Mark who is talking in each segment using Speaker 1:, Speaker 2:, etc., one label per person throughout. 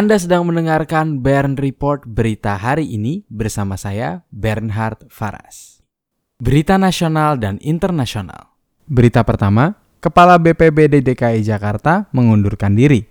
Speaker 1: Anda sedang mendengarkan Bern Report berita hari ini bersama saya Bernhard Faras. Berita nasional dan internasional. Berita pertama, Kepala BPBD DKI Jakarta mengundurkan diri.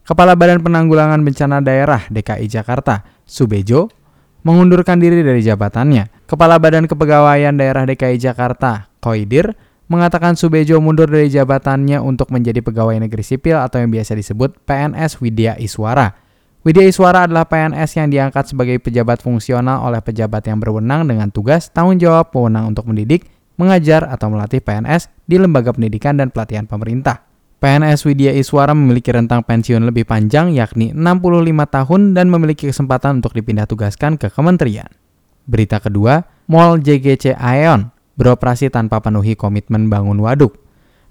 Speaker 1: Kepala Badan Penanggulangan Bencana Daerah DKI Jakarta, Subejo, mengundurkan diri dari jabatannya. Kepala Badan Kepegawaian Daerah DKI Jakarta, Koidir, mengatakan Subejo mundur dari jabatannya untuk menjadi pegawai negeri sipil atau yang biasa disebut PNS Widya Iswara. Widya Iswara adalah PNS yang diangkat sebagai pejabat fungsional oleh pejabat yang berwenang dengan tugas tanggung jawab wewenang untuk mendidik, mengajar, atau melatih PNS di lembaga pendidikan dan pelatihan pemerintah. PNS Widya Iswara memiliki rentang pensiun lebih panjang yakni 65 tahun dan memiliki kesempatan untuk dipindah tugaskan ke kementerian. Berita kedua, Mall JGC Aeon beroperasi tanpa penuhi komitmen bangun waduk.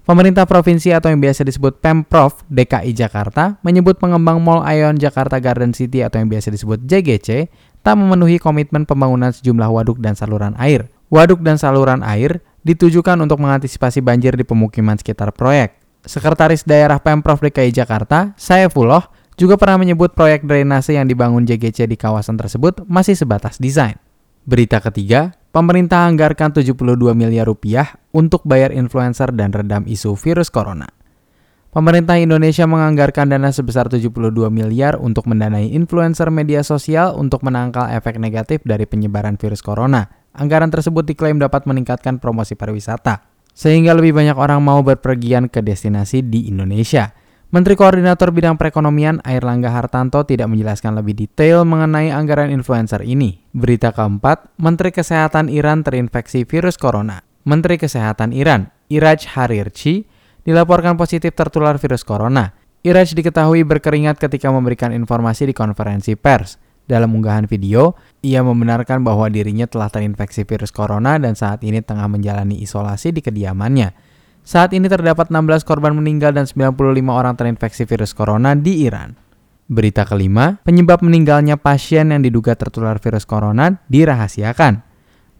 Speaker 1: Pemerintah provinsi atau yang biasa disebut Pemprov DKI Jakarta menyebut pengembang Mall Ion Jakarta Garden City atau yang biasa disebut JGC tak memenuhi komitmen pembangunan sejumlah waduk dan saluran air. Waduk dan saluran air ditujukan untuk mengantisipasi banjir di pemukiman sekitar proyek. Sekretaris Daerah Pemprov DKI Jakarta, Saifullah, juga pernah menyebut proyek drainase yang dibangun JGC di kawasan tersebut masih sebatas desain. Berita ketiga, pemerintah anggarkan 72 miliar rupiah untuk bayar influencer dan redam isu virus corona. Pemerintah Indonesia menganggarkan dana sebesar 72 miliar untuk mendanai influencer media sosial untuk menangkal efek negatif dari penyebaran virus corona. Anggaran tersebut diklaim dapat meningkatkan promosi pariwisata, sehingga lebih banyak orang mau berpergian ke destinasi di Indonesia. Menteri Koordinator Bidang Perekonomian Air Langga Hartanto tidak menjelaskan lebih detail mengenai anggaran influencer ini. Berita keempat, Menteri Kesehatan Iran terinfeksi virus corona. Menteri Kesehatan Iran, Iraj Harirchi, dilaporkan positif tertular virus corona. Iraj diketahui berkeringat ketika memberikan informasi di konferensi pers. Dalam unggahan video, ia membenarkan bahwa dirinya telah terinfeksi virus corona dan saat ini tengah menjalani isolasi di kediamannya. Saat ini terdapat 16 korban meninggal dan 95 orang terinfeksi virus corona di Iran. Berita kelima, penyebab meninggalnya pasien yang diduga tertular virus corona dirahasiakan.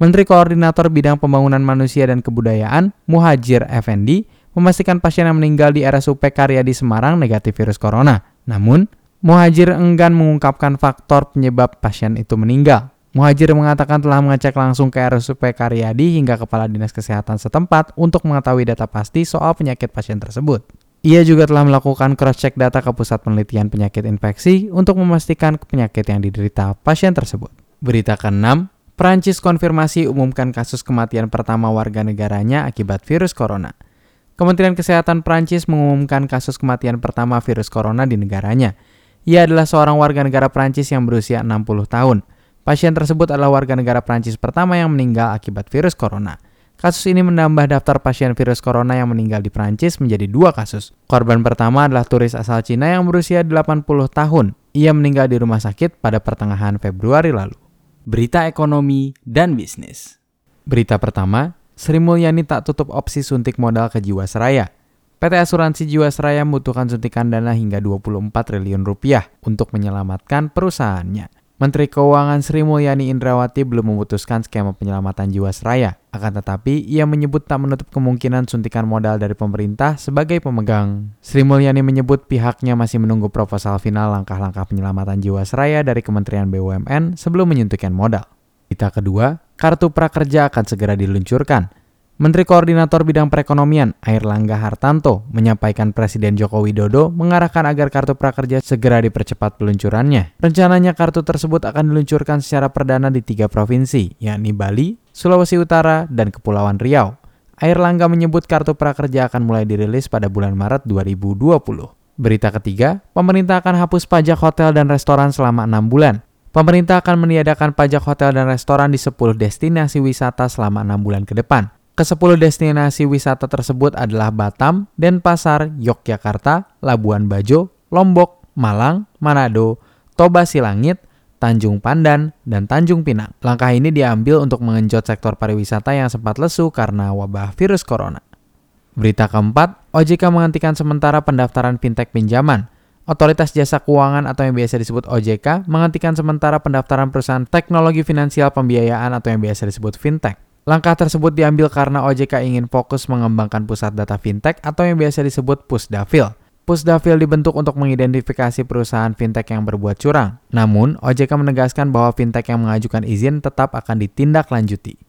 Speaker 1: Menteri Koordinator Bidang Pembangunan Manusia dan Kebudayaan, Muhajir Effendi, memastikan pasien yang meninggal di RSUP Karya di Semarang negatif virus corona. Namun, Muhajir enggan mengungkapkan faktor penyebab pasien itu meninggal. Muhajir mengatakan telah mengecek langsung ke RSUP Karyadi hingga Kepala Dinas Kesehatan setempat untuk mengetahui data pasti soal penyakit pasien tersebut. Ia juga telah melakukan cross-check data ke Pusat Penelitian Penyakit Infeksi untuk memastikan penyakit yang diderita pasien tersebut. Berita ke-6, Prancis konfirmasi umumkan kasus kematian pertama warga negaranya akibat virus corona. Kementerian Kesehatan Prancis mengumumkan kasus kematian pertama virus corona di negaranya. Ia adalah seorang warga negara Prancis yang berusia 60 tahun. Pasien tersebut adalah warga negara Prancis pertama yang meninggal akibat virus corona. Kasus ini menambah daftar pasien virus corona yang meninggal di Prancis menjadi dua kasus. Korban pertama adalah turis asal Cina yang berusia 80 tahun. Ia meninggal di rumah sakit pada pertengahan Februari lalu. Berita ekonomi dan bisnis. Berita pertama, Sri Mulyani tak tutup opsi suntik modal ke Jiwasraya. PT Asuransi Jiwasraya membutuhkan suntikan dana hingga 24 triliun rupiah untuk menyelamatkan perusahaannya. Menteri Keuangan Sri Mulyani Indrawati belum memutuskan skema penyelamatan Jiwasraya. Akan tetapi, ia menyebut tak menutup kemungkinan suntikan modal dari pemerintah sebagai pemegang. Sri Mulyani menyebut pihaknya masih menunggu proposal final langkah-langkah penyelamatan Jiwasraya dari Kementerian BUMN sebelum menyuntikkan modal. Kita kedua, kartu prakerja akan segera diluncurkan. Menteri Koordinator Bidang Perekonomian Air Langga Hartanto menyampaikan Presiden Joko Widodo mengarahkan agar kartu prakerja segera dipercepat peluncurannya. Rencananya kartu tersebut akan diluncurkan secara perdana di tiga provinsi, yakni Bali, Sulawesi Utara, dan Kepulauan Riau. Air Langga menyebut kartu prakerja akan mulai dirilis pada bulan Maret 2020. Berita ketiga, pemerintah akan hapus pajak hotel dan restoran selama enam bulan. Pemerintah akan meniadakan pajak hotel dan restoran di 10 destinasi wisata selama enam bulan ke depan. Ke-10 destinasi wisata tersebut adalah Batam, Denpasar, Yogyakarta, Labuan Bajo, Lombok, Malang, Manado, Toba Silangit, Tanjung Pandan, dan Tanjung Pinang. Langkah ini diambil untuk mengenjot sektor pariwisata yang sempat lesu karena wabah virus corona. Berita keempat, OJK menghentikan sementara pendaftaran fintech pinjaman. Otoritas Jasa Keuangan atau yang biasa disebut OJK menghentikan sementara pendaftaran perusahaan teknologi finansial pembiayaan atau yang biasa disebut fintech. Langkah tersebut diambil karena OJK ingin fokus mengembangkan pusat data fintech atau yang biasa disebut Pusdafil. Pusdafil dibentuk untuk mengidentifikasi perusahaan fintech yang berbuat curang. Namun, OJK menegaskan bahwa fintech yang mengajukan izin tetap akan ditindaklanjuti.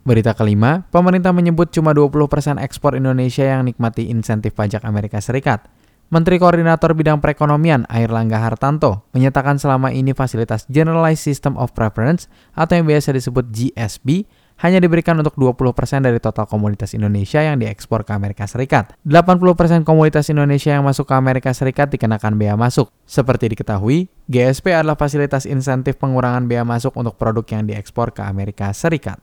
Speaker 1: Berita kelima, pemerintah menyebut cuma 20% ekspor Indonesia yang nikmati insentif pajak Amerika Serikat. Menteri Koordinator Bidang Perekonomian Airlangga Hartanto menyatakan selama ini fasilitas Generalized System of Preference atau yang biasa disebut GSB hanya diberikan untuk 20% dari total komoditas Indonesia yang diekspor ke Amerika Serikat. 80% komoditas Indonesia yang masuk ke Amerika Serikat dikenakan bea masuk. Seperti diketahui, GSP adalah fasilitas insentif pengurangan bea masuk untuk produk yang diekspor ke Amerika Serikat.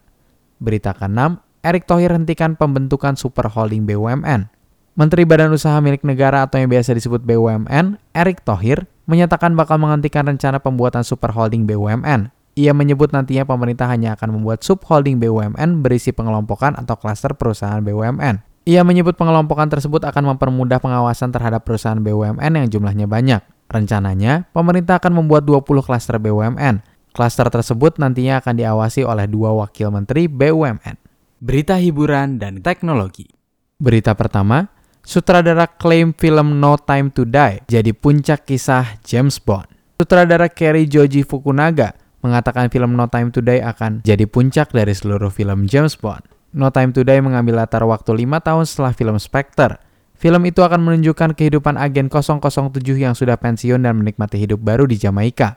Speaker 1: Berita ke-6, Erick Thohir hentikan pembentukan super holding BUMN. Menteri Badan Usaha Milik Negara atau yang biasa disebut BUMN, Erick Thohir, menyatakan bakal menghentikan rencana pembuatan superholding BUMN. Ia menyebut nantinya pemerintah hanya akan membuat subholding BUMN berisi pengelompokan atau klaster perusahaan BUMN. Ia menyebut pengelompokan tersebut akan mempermudah pengawasan terhadap perusahaan BUMN yang jumlahnya banyak. Rencananya, pemerintah akan membuat 20 klaster BUMN. Klaster tersebut nantinya akan diawasi oleh dua wakil menteri BUMN. Berita hiburan dan teknologi. Berita pertama, Sutradara klaim film No Time to Die jadi puncak kisah James Bond. Sutradara Kerry Joji Fukunaga mengatakan film No Time to Die akan jadi puncak dari seluruh film James Bond. No Time to Die mengambil latar waktu 5 tahun setelah film Spectre. Film itu akan menunjukkan kehidupan agen 007 yang sudah pensiun dan menikmati hidup baru di Jamaika.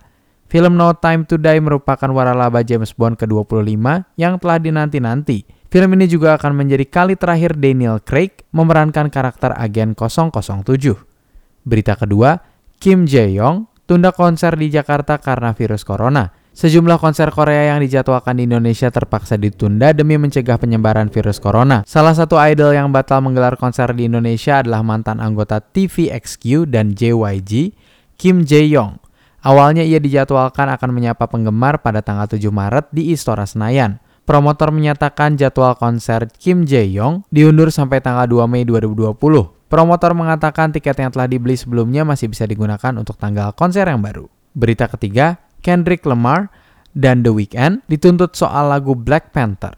Speaker 1: Film No Time to Die merupakan waralaba James Bond ke-25 yang telah dinanti-nanti Film ini juga akan menjadi kali terakhir Daniel Craig memerankan karakter agen 007. Berita kedua, Kim Jae-yong tunda konser di Jakarta karena virus corona. Sejumlah konser Korea yang dijadwalkan di Indonesia terpaksa ditunda demi mencegah penyebaran virus corona. Salah satu idol yang batal menggelar konser di Indonesia adalah mantan anggota TVXQ dan JYG, Kim Jae-yong. Awalnya ia dijadwalkan akan menyapa penggemar pada tanggal 7 Maret di Istora Senayan promotor menyatakan jadwal konser Kim Jae-yong diundur sampai tanggal 2 Mei 2020. Promotor mengatakan tiket yang telah dibeli sebelumnya masih bisa digunakan untuk tanggal konser yang baru. Berita ketiga, Kendrick Lamar dan The Weeknd dituntut soal lagu Black Panther.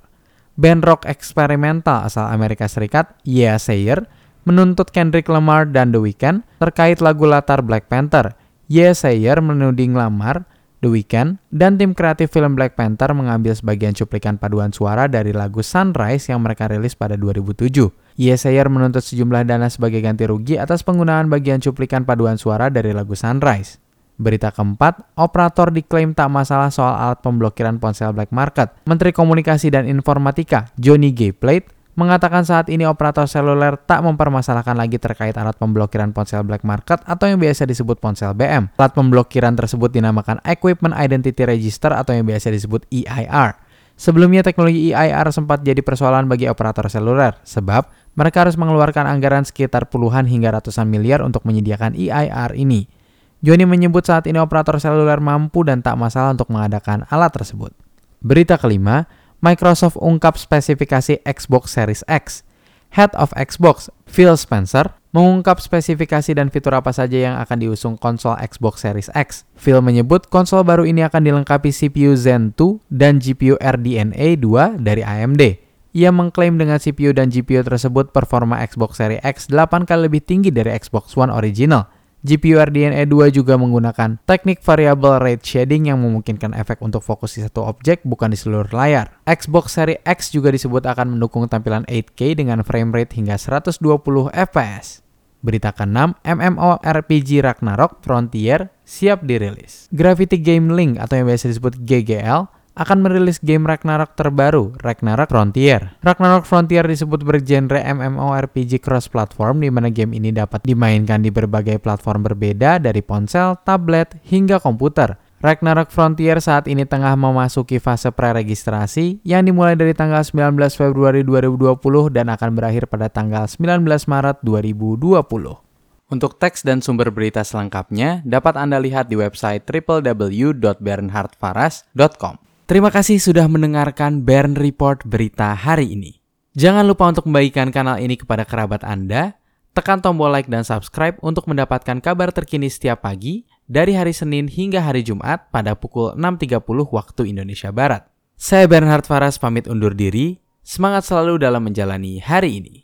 Speaker 1: Band rock eksperimental asal Amerika Serikat, Yeah Sayer, menuntut Kendrick Lamar dan The Weeknd terkait lagu latar Black Panther. Yeah Sayer menuding Lamar The Weeknd, dan tim kreatif film Black Panther mengambil sebagian cuplikan paduan suara dari lagu Sunrise yang mereka rilis pada 2007. Yesayer menuntut sejumlah dana sebagai ganti rugi atas penggunaan bagian cuplikan paduan suara dari lagu Sunrise. Berita keempat, operator diklaim tak masalah soal alat pemblokiran ponsel black market. Menteri Komunikasi dan Informatika, Johnny G. Plate, mengatakan saat ini operator seluler tak mempermasalahkan lagi terkait alat pemblokiran ponsel black market atau yang biasa disebut ponsel BM. Alat pemblokiran tersebut dinamakan Equipment Identity Register atau yang biasa disebut EIR. Sebelumnya teknologi EIR sempat jadi persoalan bagi operator seluler, sebab mereka harus mengeluarkan anggaran sekitar puluhan hingga ratusan miliar untuk menyediakan EIR ini. Joni menyebut saat ini operator seluler mampu dan tak masalah untuk mengadakan alat tersebut. Berita kelima, Microsoft ungkap spesifikasi Xbox Series X. Head of Xbox, Phil Spencer, mengungkap spesifikasi dan fitur apa saja yang akan diusung konsol Xbox Series X. Phil menyebut konsol baru ini akan dilengkapi CPU Zen 2 dan GPU RDNA 2 dari AMD. Ia mengklaim dengan CPU dan GPU tersebut performa Xbox Series X 8 kali lebih tinggi dari Xbox One original. GPU RDNA 2 juga menggunakan teknik variable rate shading yang memungkinkan efek untuk fokus di satu objek bukan di seluruh layar. Xbox Series X juga disebut akan mendukung tampilan 8K dengan frame rate hingga 120 fps. Berita ke-6, MMORPG Ragnarok Frontier siap dirilis. Gravity Game Link atau yang biasa disebut GGL akan merilis game Ragnarok terbaru, Ragnarok Frontier. Ragnarok Frontier disebut bergenre MMORPG cross-platform di mana game ini dapat dimainkan di berbagai platform berbeda dari ponsel, tablet, hingga komputer. Ragnarok Frontier saat ini tengah memasuki fase preregistrasi yang dimulai dari tanggal 19 Februari 2020 dan akan berakhir pada tanggal 19 Maret 2020. Untuk teks dan sumber berita selengkapnya dapat Anda lihat di website www.bernhardfaras.com. Terima kasih sudah mendengarkan Bern Report berita hari ini. Jangan lupa untuk membagikan kanal ini kepada kerabat Anda, tekan tombol like dan subscribe untuk mendapatkan kabar terkini setiap pagi dari hari Senin hingga hari Jumat pada pukul 6.30 waktu Indonesia Barat. Saya Bernhard Faras pamit undur diri, semangat selalu dalam menjalani hari ini.